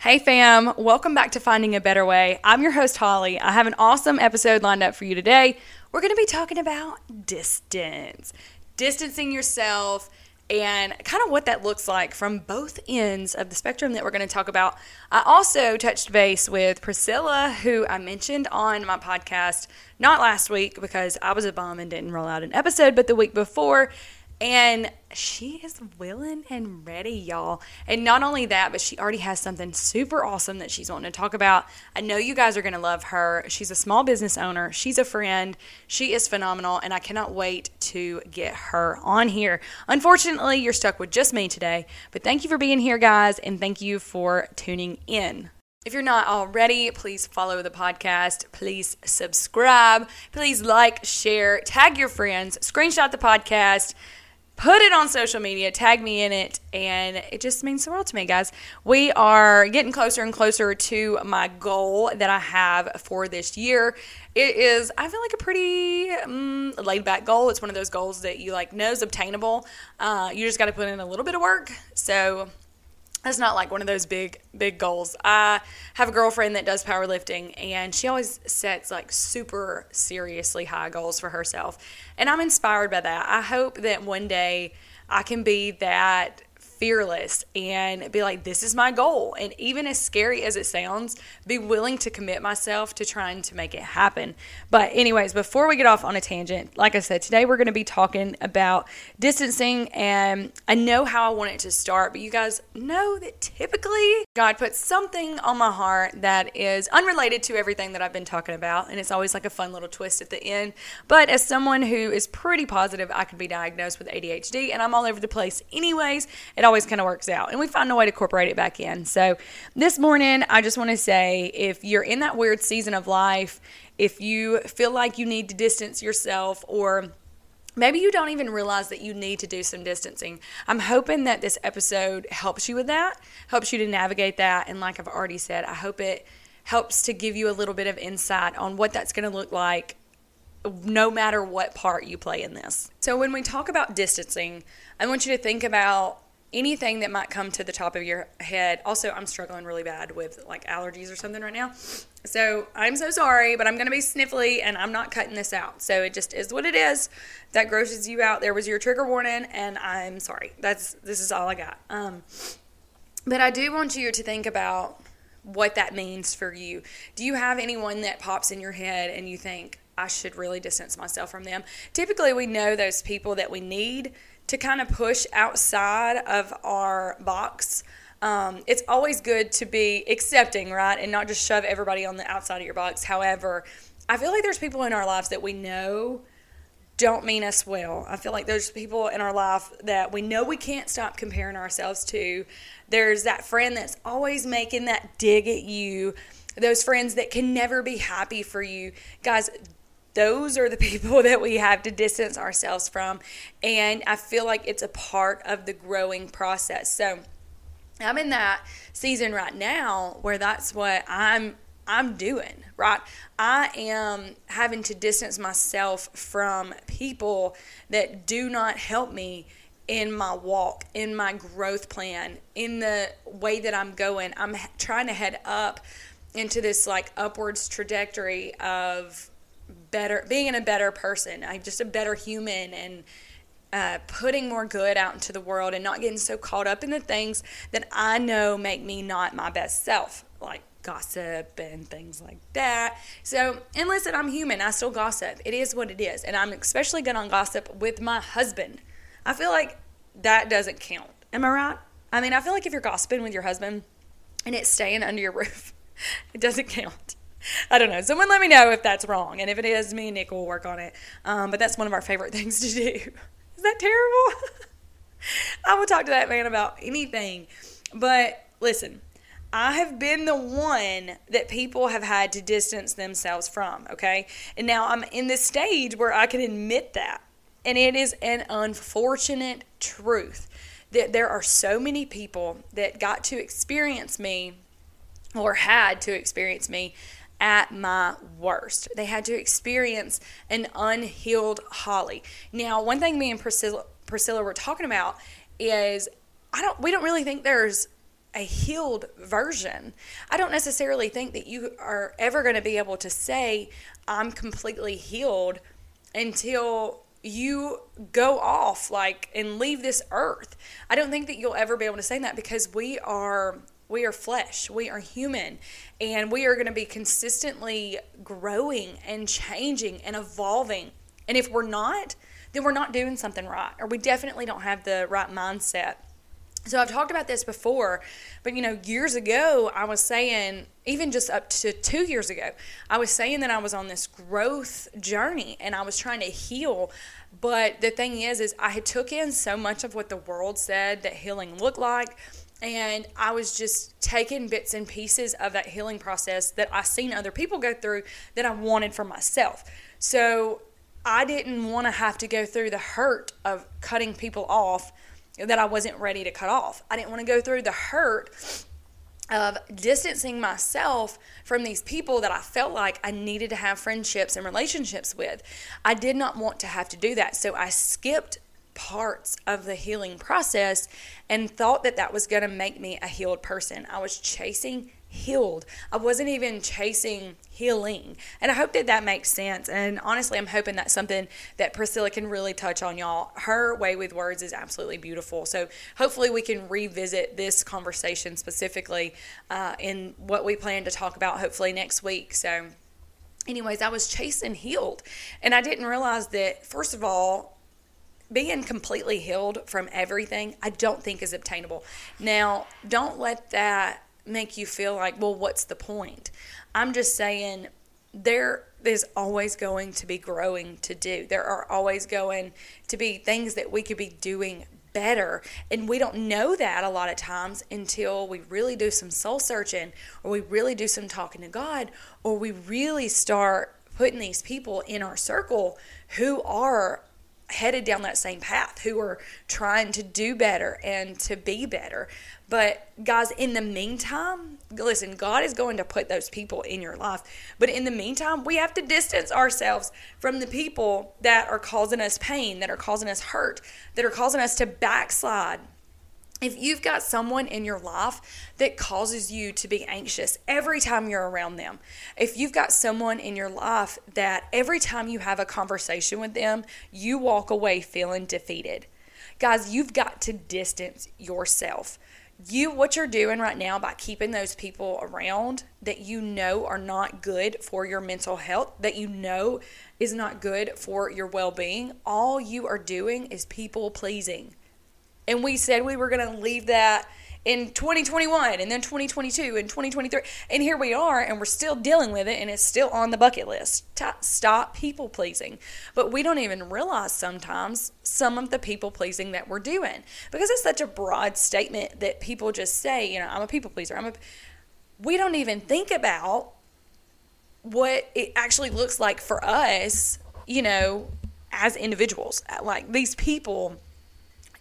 Hey fam, welcome back to Finding a Better Way. I'm your host Holly. I have an awesome episode lined up for you today. We're going to be talking about distance, distancing yourself, and kind of what that looks like from both ends of the spectrum that we're going to talk about. I also touched base with Priscilla, who I mentioned on my podcast not last week because I was a bum and didn't roll out an episode, but the week before. And she is willing and ready, y'all. And not only that, but she already has something super awesome that she's wanting to talk about. I know you guys are going to love her. She's a small business owner, she's a friend, she is phenomenal, and I cannot wait to get her on here. Unfortunately, you're stuck with just me today, but thank you for being here, guys, and thank you for tuning in. If you're not already, please follow the podcast. Please subscribe. Please like, share, tag your friends, screenshot the podcast put it on social media, tag me in it, and it just means the world to me, guys. We are getting closer and closer to my goal that I have for this year. It is, I feel like a pretty um, laid back goal. It's one of those goals that you like know is obtainable. Uh, you just got to put in a little bit of work. So that's not like one of those big big goals. I have a girlfriend that does powerlifting and she always sets like super seriously high goals for herself. And I'm inspired by that. I hope that one day I can be that fearless and be like, this is my goal. And even as scary as it sounds, be willing to commit myself to trying to make it happen. But, anyways, before we get off on a tangent, like I said, today we're going to be talking about distancing. And I know how I want it to start, but you guys know that typically God puts something on my heart that is unrelated to everything that I've been talking about. And it's always like a fun little twist at the end. But as someone who is pretty positive I could be diagnosed with ADHD and I'm all over the place, anyways, it always kind of works out. And we find a way to incorporate it back in. So this morning, I just want to say if you're in that weird season of life, if you feel like you need to distance yourself or maybe you don't even realize that you need to do some distancing. I'm hoping that this episode helps you with that, helps you to navigate that. And like I've already said, I hope it helps to give you a little bit of insight on what that's going to look like no matter what part you play in this. So when we talk about distancing, I want you to think about anything that might come to the top of your head. Also, I'm struggling really bad with like allergies or something right now. So I'm so sorry, but I'm going to be sniffly and I'm not cutting this out. So it just is what it is. That grosses you out. There was your trigger warning, and I'm sorry. That's this is all I got. Um, but I do want you to think about what that means for you. Do you have anyone that pops in your head and you think, I should really distance myself from them? Typically, we know those people that we need to kind of push outside of our box. Um, it's always good to be accepting, right? And not just shove everybody on the outside of your box. However, I feel like there's people in our lives that we know don't mean us well. I feel like there's people in our life that we know we can't stop comparing ourselves to. There's that friend that's always making that dig at you. Those friends that can never be happy for you. Guys, those are the people that we have to distance ourselves from. And I feel like it's a part of the growing process. So I'm in that season right now where that's what I'm I'm doing, right? I am having to distance myself from people that do not help me in my walk, in my growth plan, in the way that I'm going. I'm trying to head up into this like upwards trajectory of better, being a better person. I'm just a better human and uh, putting more good out into the world and not getting so caught up in the things that I know make me not my best self, like gossip and things like that. So, and listen, I'm human. I still gossip. It is what it is. And I'm especially good on gossip with my husband. I feel like that doesn't count. Am I right? I mean, I feel like if you're gossiping with your husband and it's staying under your roof, it doesn't count. I don't know. Someone let me know if that's wrong. And if it is, me and Nick will work on it. Um, but that's one of our favorite things to do. Is that terrible? I will talk to that man about anything. But listen, I have been the one that people have had to distance themselves from, okay? And now I'm in this stage where I can admit that. And it is an unfortunate truth that there are so many people that got to experience me or had to experience me at my worst. They had to experience an unhealed Holly. Now, one thing me and Priscilla, Priscilla were talking about is I don't we don't really think there's a healed version. I don't necessarily think that you are ever going to be able to say, I'm completely healed until you go off like and leave this earth. I don't think that you'll ever be able to say that because we are we are flesh, we are human, and we are going to be consistently growing and changing and evolving. And if we're not, then we're not doing something right, or we definitely don't have the right mindset. So I've talked about this before, but you know, years ago, I was saying, even just up to two years ago, I was saying that I was on this growth journey and I was trying to heal. But the thing is, is I took in so much of what the world said that healing looked like, and I was just taking bits and pieces of that healing process that I seen other people go through that I wanted for myself. So I didn't want to have to go through the hurt of cutting people off that I wasn't ready to cut off. I didn't want to go through the hurt of distancing myself from these people that I felt like I needed to have friendships and relationships with. I did not want to have to do that. So I skipped parts of the healing process and thought that that was going to make me a healed person. I was chasing healed. I wasn't even chasing healing. And I hope that that makes sense. And honestly, I'm hoping that's something that Priscilla can really touch on, y'all. Her way with words is absolutely beautiful. So hopefully, we can revisit this conversation specifically uh, in what we plan to talk about hopefully next week. So, anyways, I was chasing healed. And I didn't realize that, first of all, being completely healed from everything, I don't think is obtainable. Now, don't let that make you feel like, well, what's the point? I'm just saying there is always going to be growing to do. There are always going to be things that we could be doing better. And we don't know that a lot of times until we really do some soul searching or we really do some talking to God or we really start putting these people in our circle who are headed down that same path, who are trying to do better and to be better. But guys, in the meantime, listen, God is going to put those people in your life. But in the meantime, we have to distance ourselves from the people that are causing us pain, that are causing us hurt, that are causing us to backslide if you've got someone in your life that causes you to be anxious every time you're around them, if you've got someone in your life that every time you have a conversation with them, you walk away feeling defeated, guys, you've got to distance yourself. You, what you're doing right now by keeping those people around that you know are not good for your mental health, that you know is not good for your well being, all you are doing is people pleasing and we said we were going to leave that in 2021 and then 2022 and 2023 and here we are and we're still dealing with it and it's still on the bucket list. Stop people pleasing. But we don't even realize sometimes some of the people pleasing that we're doing. Because it's such a broad statement that people just say you know i'm a people pleaser. I'm a we don't even think about what it actually looks like for us you know as individuals. Like these people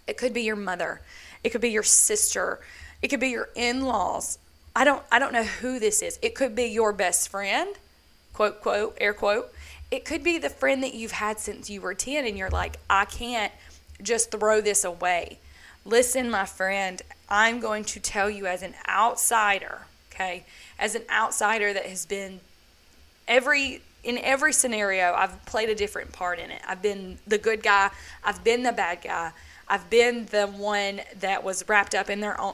it could be your mother. It could be your sister. It could be your in-laws. I don't I don't know who this is. It could be your best friend, quote quote, air quote. It could be the friend that you've had since you were 10 and you're like, "I can't just throw this away." Listen, my friend, I'm going to tell you as an outsider, okay? As an outsider that has been every in every scenario, I've played a different part in it. I've been the good guy, I've been the bad guy. I've been the one that was wrapped up in their own.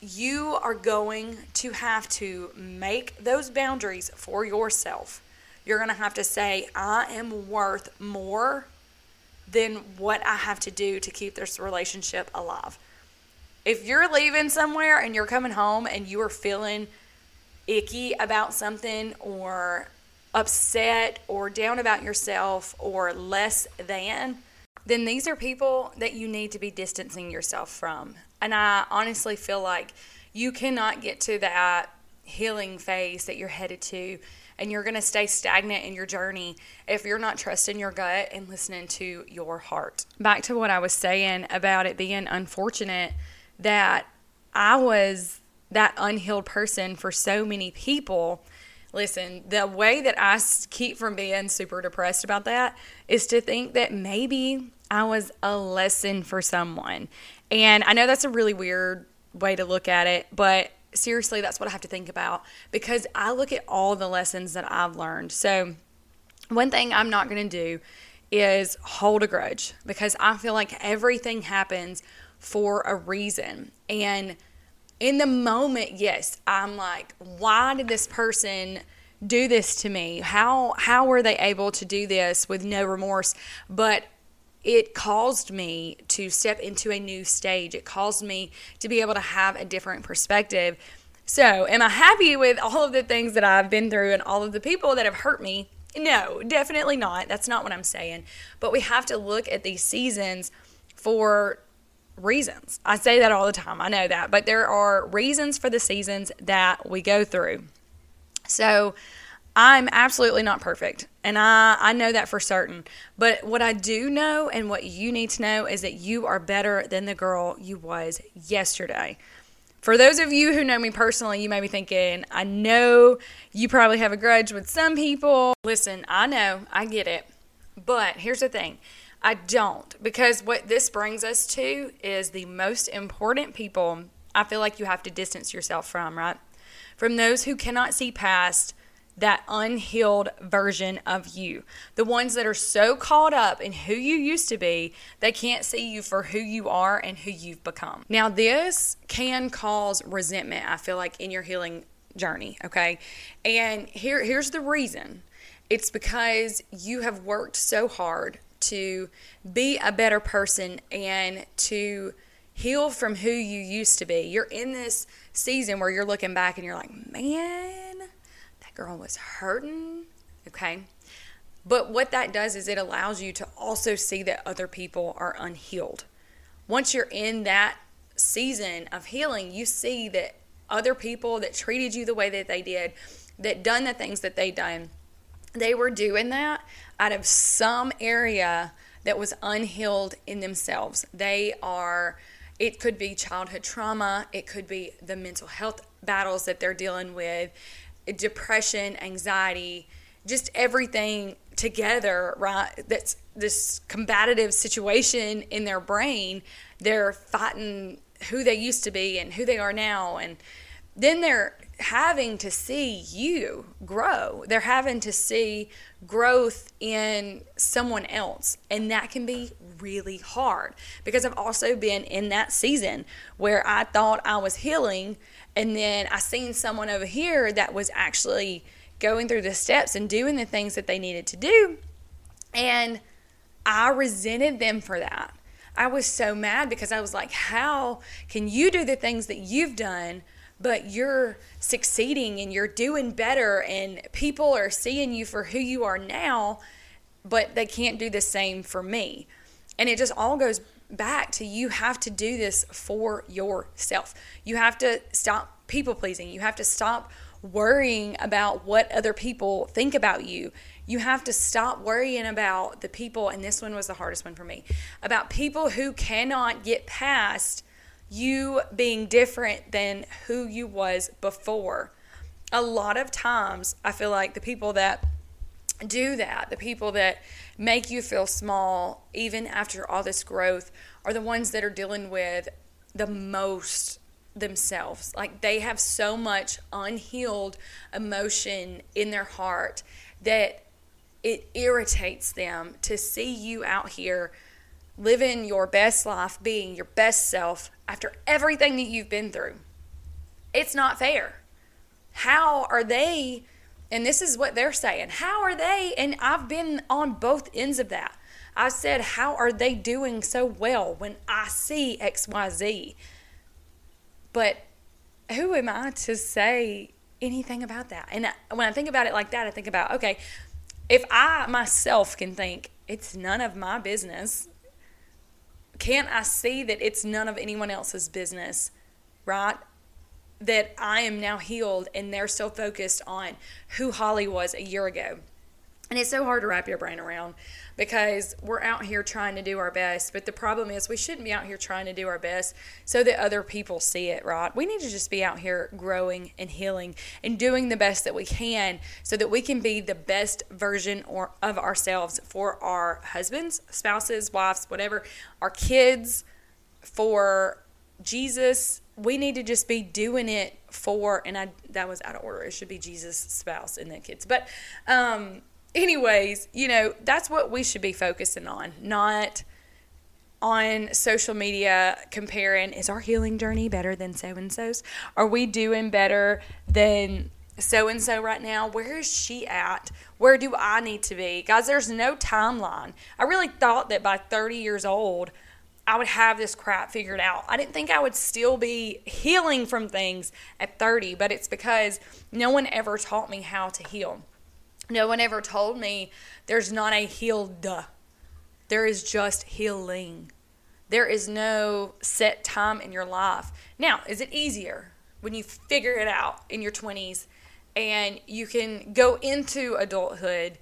You are going to have to make those boundaries for yourself. You're going to have to say, I am worth more than what I have to do to keep this relationship alive. If you're leaving somewhere and you're coming home and you are feeling icky about something or upset or down about yourself or less than, then these are people that you need to be distancing yourself from. And I honestly feel like you cannot get to that healing phase that you're headed to and you're going to stay stagnant in your journey if you're not trusting your gut and listening to your heart. Back to what I was saying about it being unfortunate that I was that unhealed person for so many people Listen, the way that I keep from being super depressed about that is to think that maybe I was a lesson for someone. And I know that's a really weird way to look at it, but seriously, that's what I have to think about because I look at all the lessons that I've learned. So, one thing I'm not going to do is hold a grudge because I feel like everything happens for a reason. And in the moment, yes, I'm like, why did this person do this to me? How how were they able to do this with no remorse? But it caused me to step into a new stage. It caused me to be able to have a different perspective. So, am I happy with all of the things that I've been through and all of the people that have hurt me? No, definitely not. That's not what I'm saying. But we have to look at these seasons for reasons. I say that all the time. I know that. But there are reasons for the seasons that we go through. So, I'm absolutely not perfect. And I, I know that for certain. But what I do know and what you need to know is that you are better than the girl you was yesterday. For those of you who know me personally, you may be thinking, I know you probably have a grudge with some people. Listen, I know, I get it. But here's the thing I don't, because what this brings us to is the most important people I feel like you have to distance yourself from, right? From those who cannot see past that unhealed version of you. The ones that are so caught up in who you used to be, they can't see you for who you are and who you've become. Now, this can cause resentment, I feel like, in your healing journey, okay? And here here's the reason. It's because you have worked so hard to be a better person and to heal from who you used to be. You're in this season where you're looking back and you're like, "Man, that girl was hurting. Okay. But what that does is it allows you to also see that other people are unhealed. Once you're in that season of healing, you see that other people that treated you the way that they did, that done the things that they done, they were doing that out of some area that was unhealed in themselves. They are it could be childhood trauma, it could be the mental health battles that they're dealing with, depression, anxiety, just everything together, right? That's this combative situation in their brain. They're fighting who they used to be and who they are now. And then they're having to see you grow. They're having to see growth in someone else. And that can be really hard because I've also been in that season where I thought I was healing and then I seen someone over here that was actually going through the steps and doing the things that they needed to do. And I resented them for that. I was so mad because I was like, how can you do the things that you've done, but you're succeeding and you're doing better, and people are seeing you for who you are now, but they can't do the same for me? And it just all goes back to you have to do this for yourself. You have to stop people pleasing. You have to stop worrying about what other people think about you. You have to stop worrying about the people, and this one was the hardest one for me, about people who cannot get past you being different than who you was before. A lot of times, I feel like the people that do that, the people that make you feel small, even after all this growth, are the ones that are dealing with the most themselves. Like they have so much unhealed emotion in their heart that it irritates them to see you out here living your best life, being your best self after everything that you've been through. It's not fair. How are they and this is what they're saying. How are they? And I've been on both ends of that. I said, How are they doing so well when I see XYZ? But who am I to say anything about that? And when I think about it like that, I think about, okay, if I myself can think it's none of my business, can't I see that it's none of anyone else's business, right? that I am now healed and they're so focused on who Holly was a year ago. And it's so hard to wrap your brain around because we're out here trying to do our best. But the problem is, we shouldn't be out here trying to do our best so that other people see it, right? We need to just be out here growing and healing and doing the best that we can so that we can be the best version or, of ourselves for our husbands, spouses, wives, whatever, our kids, for Jesus we need to just be doing it for and I that was out of order. It should be Jesus' spouse and then kids. But um anyways, you know, that's what we should be focusing on, not on social media comparing is our healing journey better than so and so's? Are we doing better than so and so right now? Where is she at? Where do I need to be? Guys, there's no timeline. I really thought that by 30 years old, I would have this crap figured out. I didn't think I would still be healing from things at 30, but it's because no one ever taught me how to heal. No one ever told me there's not a healed. There is just healing. There is no set time in your life. Now, is it easier when you figure it out in your 20s and you can go into adulthood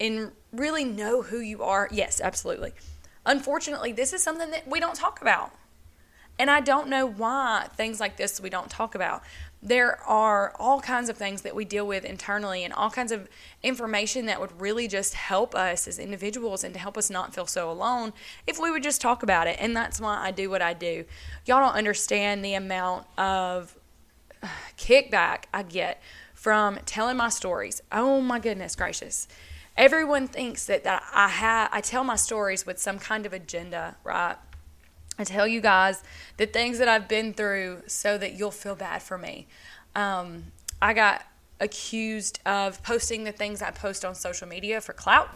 and really know who you are? Yes, absolutely. Unfortunately, this is something that we don't talk about. And I don't know why things like this we don't talk about. There are all kinds of things that we deal with internally and all kinds of information that would really just help us as individuals and to help us not feel so alone if we would just talk about it. And that's why I do what I do. Y'all don't understand the amount of kickback I get from telling my stories. Oh my goodness gracious. Everyone thinks that, that I have I tell my stories with some kind of agenda, right? I tell you guys the things that I've been through so that you'll feel bad for me. Um, I got accused of posting the things I post on social media for clout.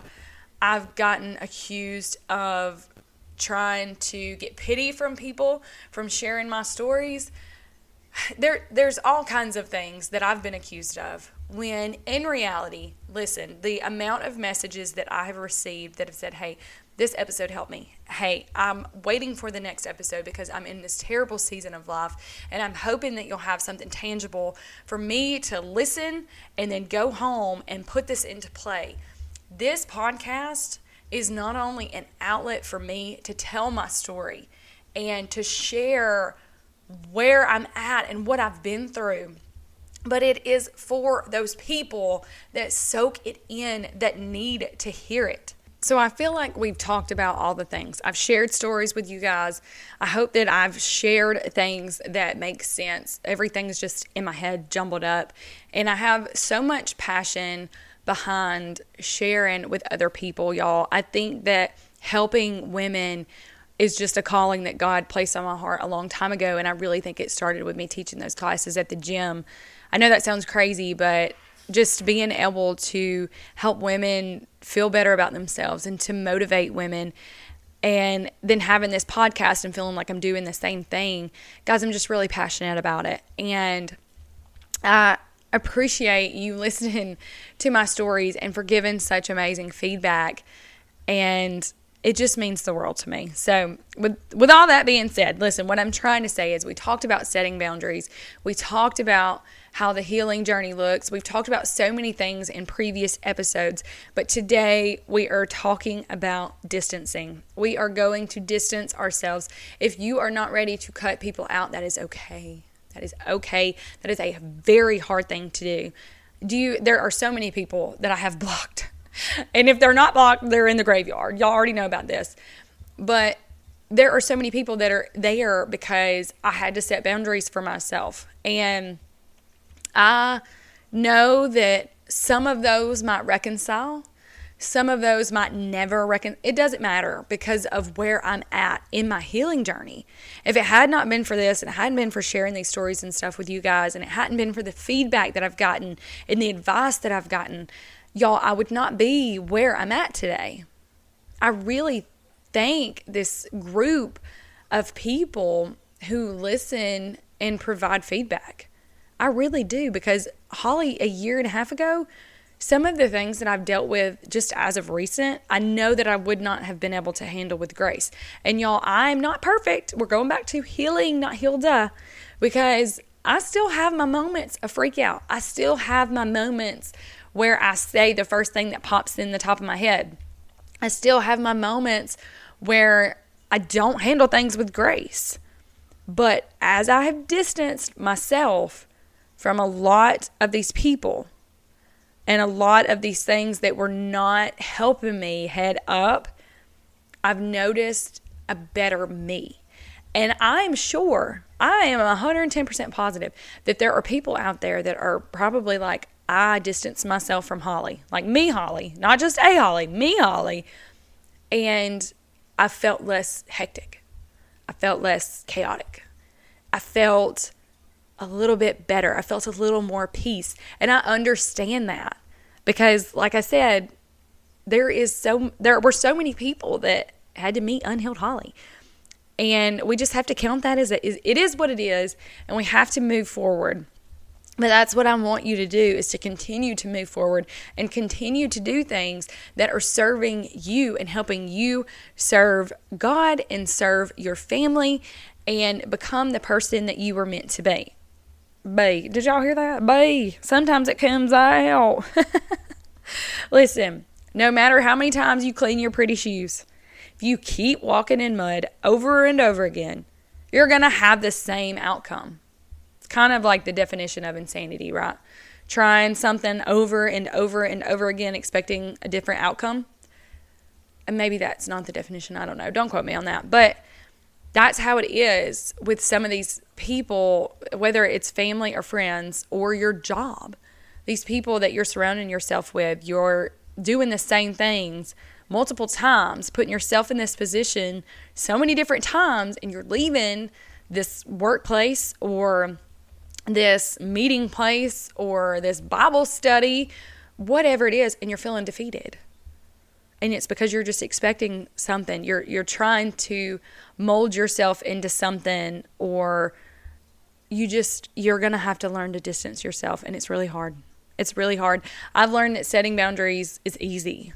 I've gotten accused of trying to get pity from people from sharing my stories. There, there's all kinds of things that I've been accused of. When in reality, listen, the amount of messages that I have received that have said, "Hey, this episode helped me. Hey, I'm waiting for the next episode because I'm in this terrible season of life and I'm hoping that you'll have something tangible for me to listen and then go home and put this into play. This podcast is not only an outlet for me to tell my story and to share where I'm at and what I've been through but it is for those people that soak it in that need to hear it. So I feel like we've talked about all the things. I've shared stories with you guys. I hope that I've shared things that make sense. Everything's just in my head jumbled up. And I have so much passion behind sharing with other people, y'all. I think that helping women is just a calling that God placed on my heart a long time ago. And I really think it started with me teaching those classes at the gym. I know that sounds crazy, but just being able to help women feel better about themselves and to motivate women and then having this podcast and feeling like I'm doing the same thing, guys, I'm just really passionate about it. And I appreciate you listening to my stories and for giving such amazing feedback. And it just means the world to me. So, with with all that being said, listen, what I'm trying to say is we talked about setting boundaries. We talked about how the healing journey looks. We've talked about so many things in previous episodes, but today we are talking about distancing. We are going to distance ourselves. If you are not ready to cut people out, that is okay. That is okay. That is a very hard thing to do. Do you there are so many people that I have blocked. And if they're not blocked, they're in the graveyard. Y'all already know about this. But there are so many people that are there because I had to set boundaries for myself. And I know that some of those might reconcile. Some of those might never recon. It doesn't matter because of where I'm at in my healing journey. If it had not been for this and it hadn't been for sharing these stories and stuff with you guys and it hadn't been for the feedback that I've gotten and the advice that I've gotten, y'all, I would not be where I'm at today. I really thank this group of people who listen and provide feedback. I really do because Holly, a year and a half ago, some of the things that I've dealt with just as of recent, I know that I would not have been able to handle with grace. And y'all, I'm not perfect. We're going back to healing, not uh, because I still have my moments of freak out. I still have my moments where I say the first thing that pops in the top of my head. I still have my moments where I don't handle things with grace. But as I have distanced myself from a lot of these people and a lot of these things that were not helping me head up, I've noticed a better me. And I'm sure, I am 110% positive that there are people out there that are probably like, I distance myself from Holly, like me, Holly, not just a Holly, me, Holly. And I felt less hectic. I felt less chaotic. I felt a little bit better. I felt a little more peace. And I understand that because, like I said, there is so there were so many people that had to meet unhealed Holly. And we just have to count that as a, it is what it is, and we have to move forward. But that's what I want you to do is to continue to move forward and continue to do things that are serving you and helping you serve God and serve your family and become the person that you were meant to be. Be. Did y'all hear that? Be. Sometimes it comes out. Listen, no matter how many times you clean your pretty shoes, if you keep walking in mud over and over again, you're going to have the same outcome It's kind of like the definition of insanity, right? Trying something over and over and over again, expecting a different outcome. And maybe that's not the definition. I don't know. Don't quote me on that. But that's how it is with some of these people, whether it's family or friends or your job. These people that you're surrounding yourself with, you're doing the same things multiple times, putting yourself in this position so many different times, and you're leaving this workplace or this meeting place or this Bible study, whatever it is, and you're feeling defeated. And it's because you're just expecting something. You're you're trying to mold yourself into something or you just you're going to have to learn to distance yourself and it's really hard. It's really hard. I've learned that setting boundaries is easy.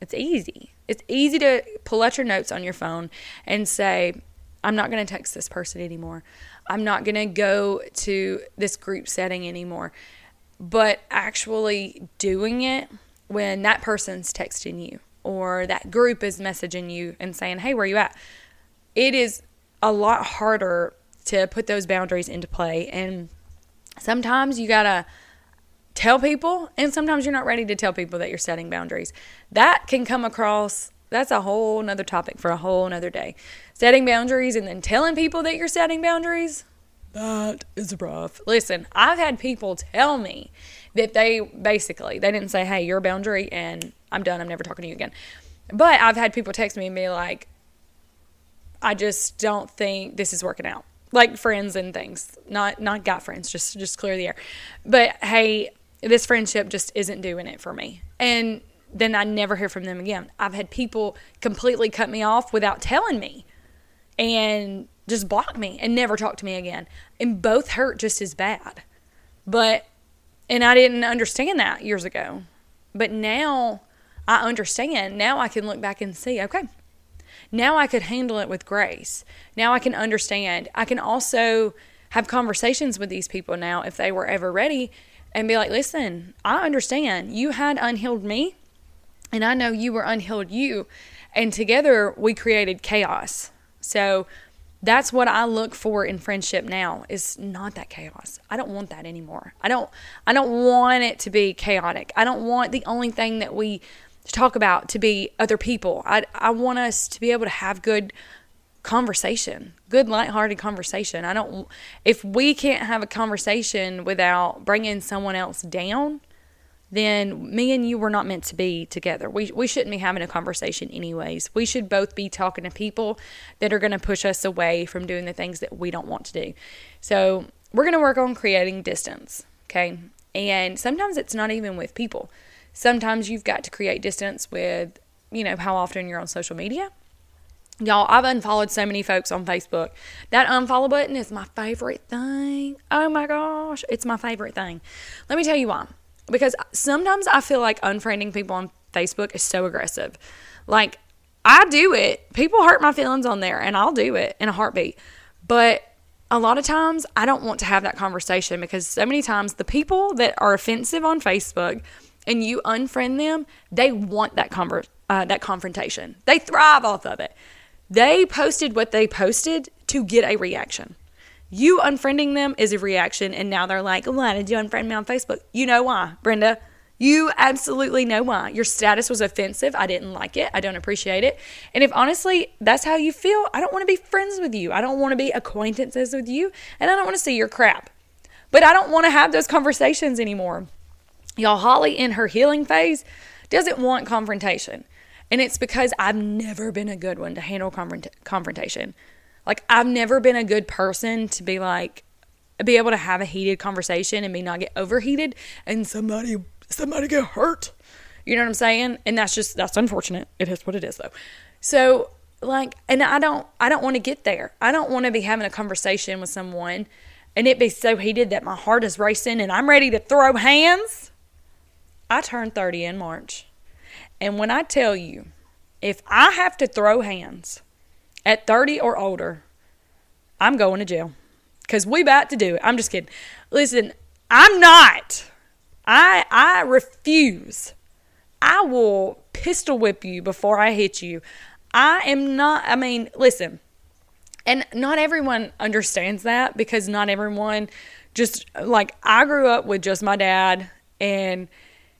It's easy. It's easy to pull out your notes on your phone and say, I'm not going to text this person anymore. I'm not going to go to this group setting anymore. But actually doing it when that person's texting you or that group is messaging you and saying, hey, where you at? It is a lot harder to put those boundaries into play. And sometimes you got to tell people, and sometimes you're not ready to tell people that you're setting boundaries. That can come across that's a whole nother topic for a whole nother day. Setting boundaries and then telling people that you're setting boundaries, that is rough. Listen, I've had people tell me that they basically they didn't say, "Hey, you're a boundary and I'm done. I'm never talking to you again." But I've had people text me and be like, "I just don't think this is working out." Like friends and things, not not got friends, just just clear the air. But hey, this friendship just isn't doing it for me. And then I never hear from them again. I've had people completely cut me off without telling me and just block me and never talk to me again. And both hurt just as bad. But, and I didn't understand that years ago. But now I understand. Now I can look back and see, okay, now I could handle it with grace. Now I can understand. I can also have conversations with these people now if they were ever ready and be like, listen, I understand. You had unhealed me and I know you were unhealed you. And together we created chaos. So that's what I look for in friendship now is not that chaos. I don't want that anymore. I don't I don't want it to be chaotic. I don't want the only thing that we talk about to be other people. I I want us to be able to have good conversation, good lighthearted conversation. I don't if we can't have a conversation without bringing someone else down, then me and you were not meant to be together. We, we shouldn't be having a conversation, anyways. We should both be talking to people that are going to push us away from doing the things that we don't want to do. So, we're going to work on creating distance, okay? And sometimes it's not even with people. Sometimes you've got to create distance with, you know, how often you're on social media. Y'all, I've unfollowed so many folks on Facebook. That unfollow button is my favorite thing. Oh my gosh, it's my favorite thing. Let me tell you why because sometimes I feel like unfriending people on Facebook is so aggressive. Like, I do it. People hurt my feelings on there, and I'll do it in a heartbeat. But a lot of times, I don't want to have that conversation because so many times the people that are offensive on Facebook and you unfriend them, they want that conver- uh, that confrontation. They thrive off of it. They posted what they posted to get a reaction. You unfriending them is a reaction, and now they're like, Why did you unfriend me on Facebook? You know why, Brenda. You absolutely know why. Your status was offensive. I didn't like it. I don't appreciate it. And if honestly that's how you feel, I don't want to be friends with you. I don't want to be acquaintances with you. And I don't want to see your crap. But I don't want to have those conversations anymore. Y'all, Holly in her healing phase doesn't want confrontation. And it's because I've never been a good one to handle confront- confrontation. Like, I've never been a good person to be like, be able to have a heated conversation and me not get overheated and somebody somebody get hurt. You know what I'm saying? And that's just that's unfortunate. It is what it is though. So like and I don't I don't want to get there. I don't want to be having a conversation with someone and it be so heated that my heart is racing and I'm ready to throw hands. I turned 30 in March. And when I tell you, if I have to throw hands at 30 or older, I'm going to jail. Cause we about to do it. I'm just kidding. Listen, I'm not. I I refuse. I will pistol whip you before I hit you. I am not I mean, listen. And not everyone understands that because not everyone just like I grew up with just my dad and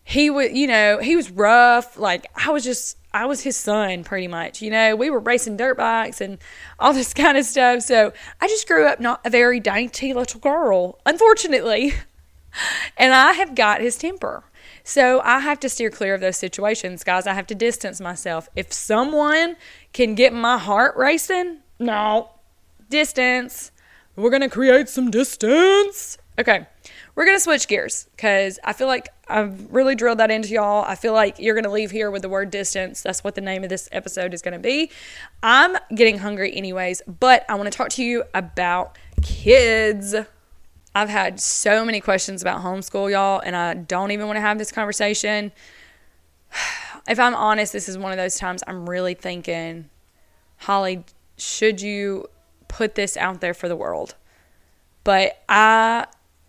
he was, you know, he was rough. Like I was just, I was his son pretty much. You know, we were racing dirt bikes and all this kind of stuff. So I just grew up not a very dainty little girl, unfortunately. and I have got his temper. So I have to steer clear of those situations, guys. I have to distance myself. If someone can get my heart racing, no, distance. We're going to create some distance. Okay we're going to switch gears because I feel like I've really drilled that into y'all. I feel like you're going to leave here with the word distance. That's what the name of this episode is going to be. I'm getting hungry, anyways, but I want to talk to you about kids. I've had so many questions about homeschool, y'all, and I don't even want to have this conversation. If I'm honest, this is one of those times I'm really thinking, Holly, should you put this out there for the world? But I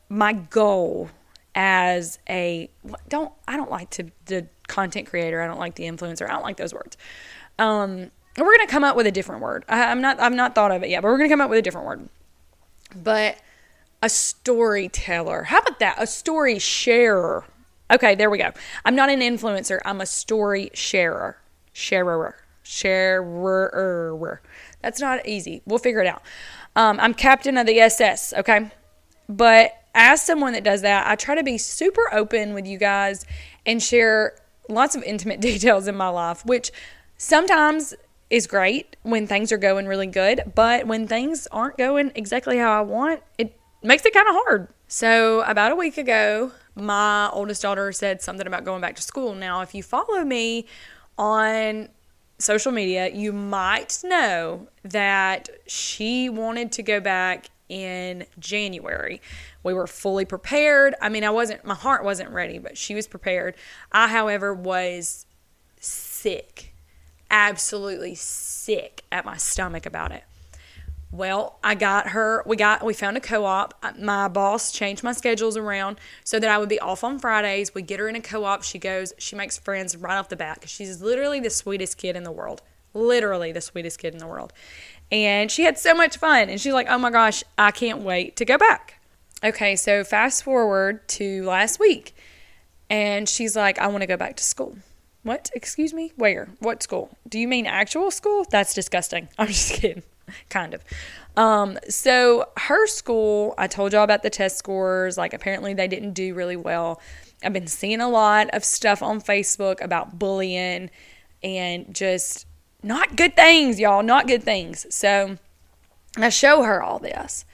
my goal as a don't I don't like to the content creator. I don't like the influencer. I don't like those words. Um, we're gonna come up with a different word. I, I'm not I've not thought of it yet, but we're gonna come up with a different word. But a storyteller. How about that? A story sharer. Okay, there we go. I'm not an influencer. I'm a story sharer. Sharer. Sharer. That's not easy. We'll figure it out. Um, I'm captain of the SS. Okay, but as someone that does that, I try to be super open with you guys and share lots of intimate details in my life, which sometimes is great when things are going really good, but when things aren't going exactly how I want, it makes it kind of hard. So, about a week ago, my oldest daughter said something about going back to school. Now, if you follow me on social media, you might know that she wanted to go back in January. We were fully prepared. I mean, I wasn't, my heart wasn't ready, but she was prepared. I, however, was sick, absolutely sick at my stomach about it. Well, I got her, we got, we found a co op. My boss changed my schedules around so that I would be off on Fridays. We get her in a co op. She goes, she makes friends right off the bat because she's literally the sweetest kid in the world. Literally the sweetest kid in the world. And she had so much fun. And she's like, oh my gosh, I can't wait to go back. Okay, so fast forward to last week. And she's like, I want to go back to school. What? Excuse me? Where? What school? Do you mean actual school? That's disgusting. I'm just kidding. kind of. Um, so her school, I told y'all about the test scores. Like, apparently, they didn't do really well. I've been seeing a lot of stuff on Facebook about bullying and just not good things, y'all, not good things. So I show her all this.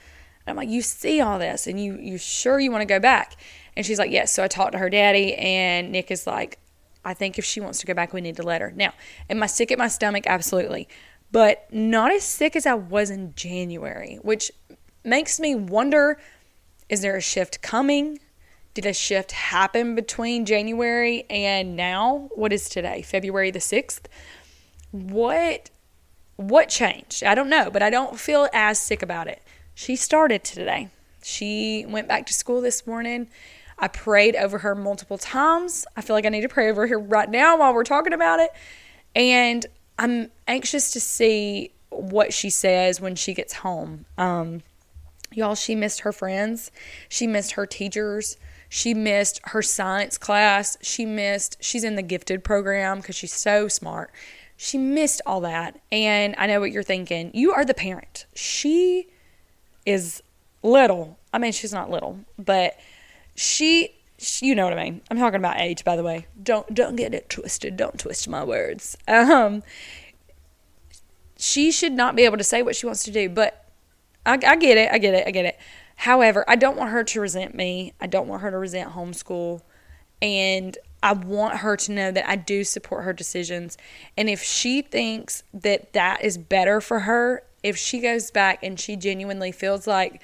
And I'm like, you see all this and you you sure you want to go back? And she's like, yes. So I talked to her daddy and Nick is like, I think if she wants to go back, we need to let her. Now, am I sick at my stomach? Absolutely. But not as sick as I was in January, which makes me wonder is there a shift coming? Did a shift happen between January and now? What is today? February the 6th? what what changed? I don't know, but I don't feel as sick about it. She started today. She went back to school this morning. I prayed over her multiple times. I feel like I need to pray over her right now while we're talking about it. And I'm anxious to see what she says when she gets home. Um, y'all, she missed her friends. She missed her teachers. She missed her science class. She missed, she's in the gifted program because she's so smart. She missed all that. And I know what you're thinking. You are the parent. She is little. I mean, she's not little, but she, she, you know what I mean. I'm talking about age, by the way. Don't don't get it twisted. Don't twist my words. Um, she should not be able to say what she wants to do, but I, I get it. I get it. I get it. However, I don't want her to resent me. I don't want her to resent homeschool, and I want her to know that I do support her decisions. And if she thinks that that is better for her, if she goes back and she genuinely feels like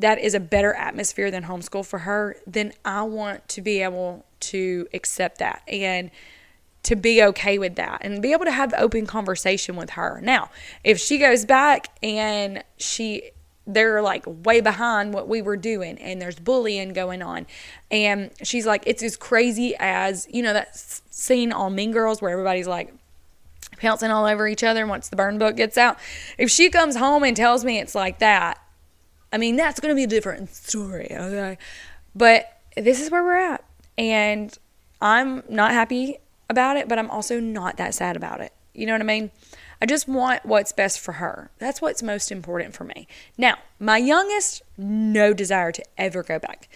that is a better atmosphere than homeschool for her, then I want to be able to accept that and to be okay with that and be able to have open conversation with her. Now, if she goes back and she they're like way behind what we were doing and there's bullying going on and she's like it's as crazy as you know that scene on mean girls where everybody's like pouncing all over each other once the burn book gets out if she comes home and tells me it's like that i mean that's going to be a different story okay but this is where we're at and i'm not happy about it but i'm also not that sad about it you know what i mean I just want what's best for her. That's what's most important for me. Now, my youngest, no desire to ever go back.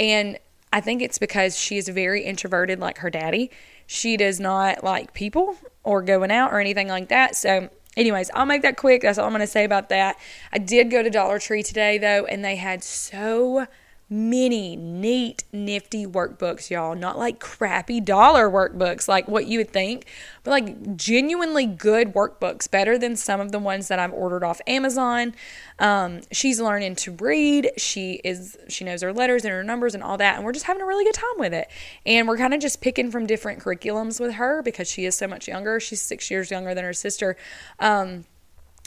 And I think it's because she is very introverted, like her daddy. She does not like people or going out or anything like that. So, anyways, I'll make that quick. That's all I'm going to say about that. I did go to Dollar Tree today, though, and they had so many neat, nifty workbooks, y'all. Not like crappy dollar workbooks, like what you would think, but like genuinely good workbooks, better than some of the ones that I've ordered off Amazon. Um, she's learning to read. She is she knows her letters and her numbers and all that, and we're just having a really good time with it. And we're kind of just picking from different curriculums with her because she is so much younger. She's six years younger than her sister. Um,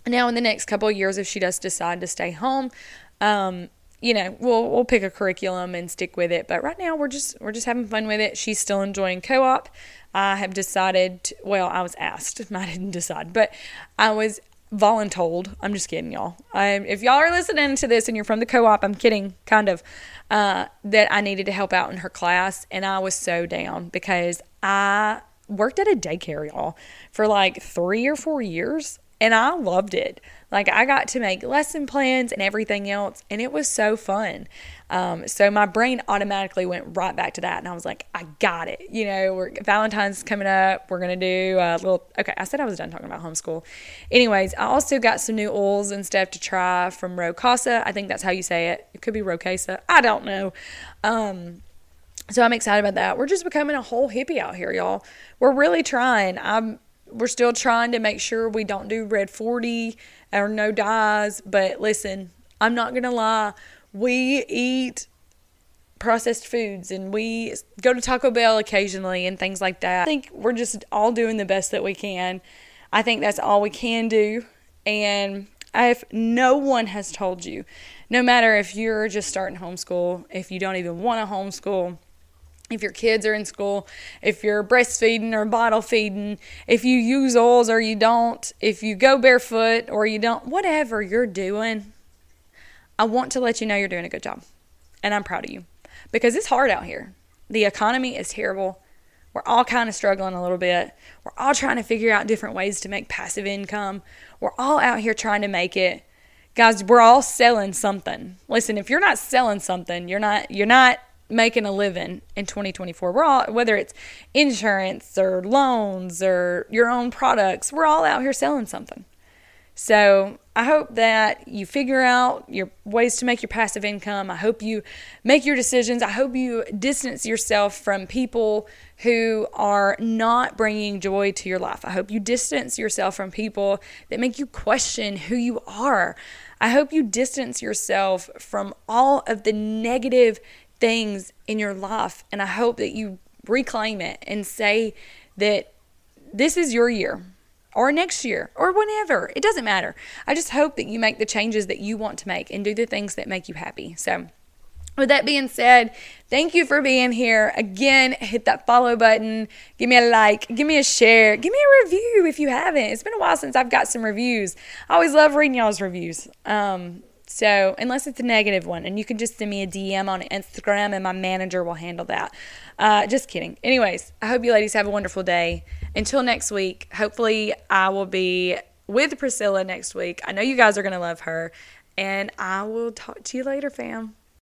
now, in the next couple of years, if she does decide to stay home, um, you know, we'll we'll pick a curriculum and stick with it. But right now we're just we're just having fun with it. She's still enjoying co-op. I have decided. To, well, I was asked. I didn't decide, but I was voluntold. I'm just kidding, y'all. If y'all are listening to this and you're from the co-op, I'm kidding, kind of. Uh, that I needed to help out in her class, and I was so down because I worked at a daycare, y'all, for like three or four years, and I loved it. Like I got to make lesson plans and everything else, and it was so fun. Um, so my brain automatically went right back to that, and I was like, I got it. You know, Valentine's coming up. We're gonna do a little. Okay, I said I was done talking about homeschool. Anyways, I also got some new oils and stuff to try from Rocasa. I think that's how you say it. It could be Rocasa. I don't know. Um, so I'm excited about that. We're just becoming a whole hippie out here, y'all. We're really trying. I'm we're still trying to make sure we don't do red 40 or no dyes. But listen, I'm not going to lie. We eat processed foods and we go to Taco Bell occasionally and things like that. I think we're just all doing the best that we can. I think that's all we can do. And if no one has told you, no matter if you're just starting homeschool, if you don't even want to homeschool, if your kids are in school, if you're breastfeeding or bottle feeding, if you use oils or you don't, if you go barefoot or you don't, whatever you're doing, I want to let you know you're doing a good job. And I'm proud of you because it's hard out here. The economy is terrible. We're all kind of struggling a little bit. We're all trying to figure out different ways to make passive income. We're all out here trying to make it. Guys, we're all selling something. Listen, if you're not selling something, you're not you're not making a living in 2024. We're all, whether it's insurance or loans or your own products, we're all out here selling something. So I hope that you figure out your ways to make your passive income. I hope you make your decisions. I hope you distance yourself from people who are not bringing joy to your life. I hope you distance yourself from people that make you question who you are. I hope you distance yourself from all of the negative things in your life. And I hope that you reclaim it and say that this is your year or next year or whenever. It doesn't matter. I just hope that you make the changes that you want to make and do the things that make you happy. So, with that being said, thank you for being here. Again, hit that follow button, give me a like, give me a share, give me a review if you haven't. It's been a while since I've got some reviews. I always love reading y'all's reviews. Um, So, unless it's a negative one, and you can just send me a DM on Instagram and my manager will handle that. Uh, just kidding. Anyways, I hope you ladies have a wonderful day. Until next week, hopefully, I will be with Priscilla next week. I know you guys are going to love her, and I will talk to you later, fam.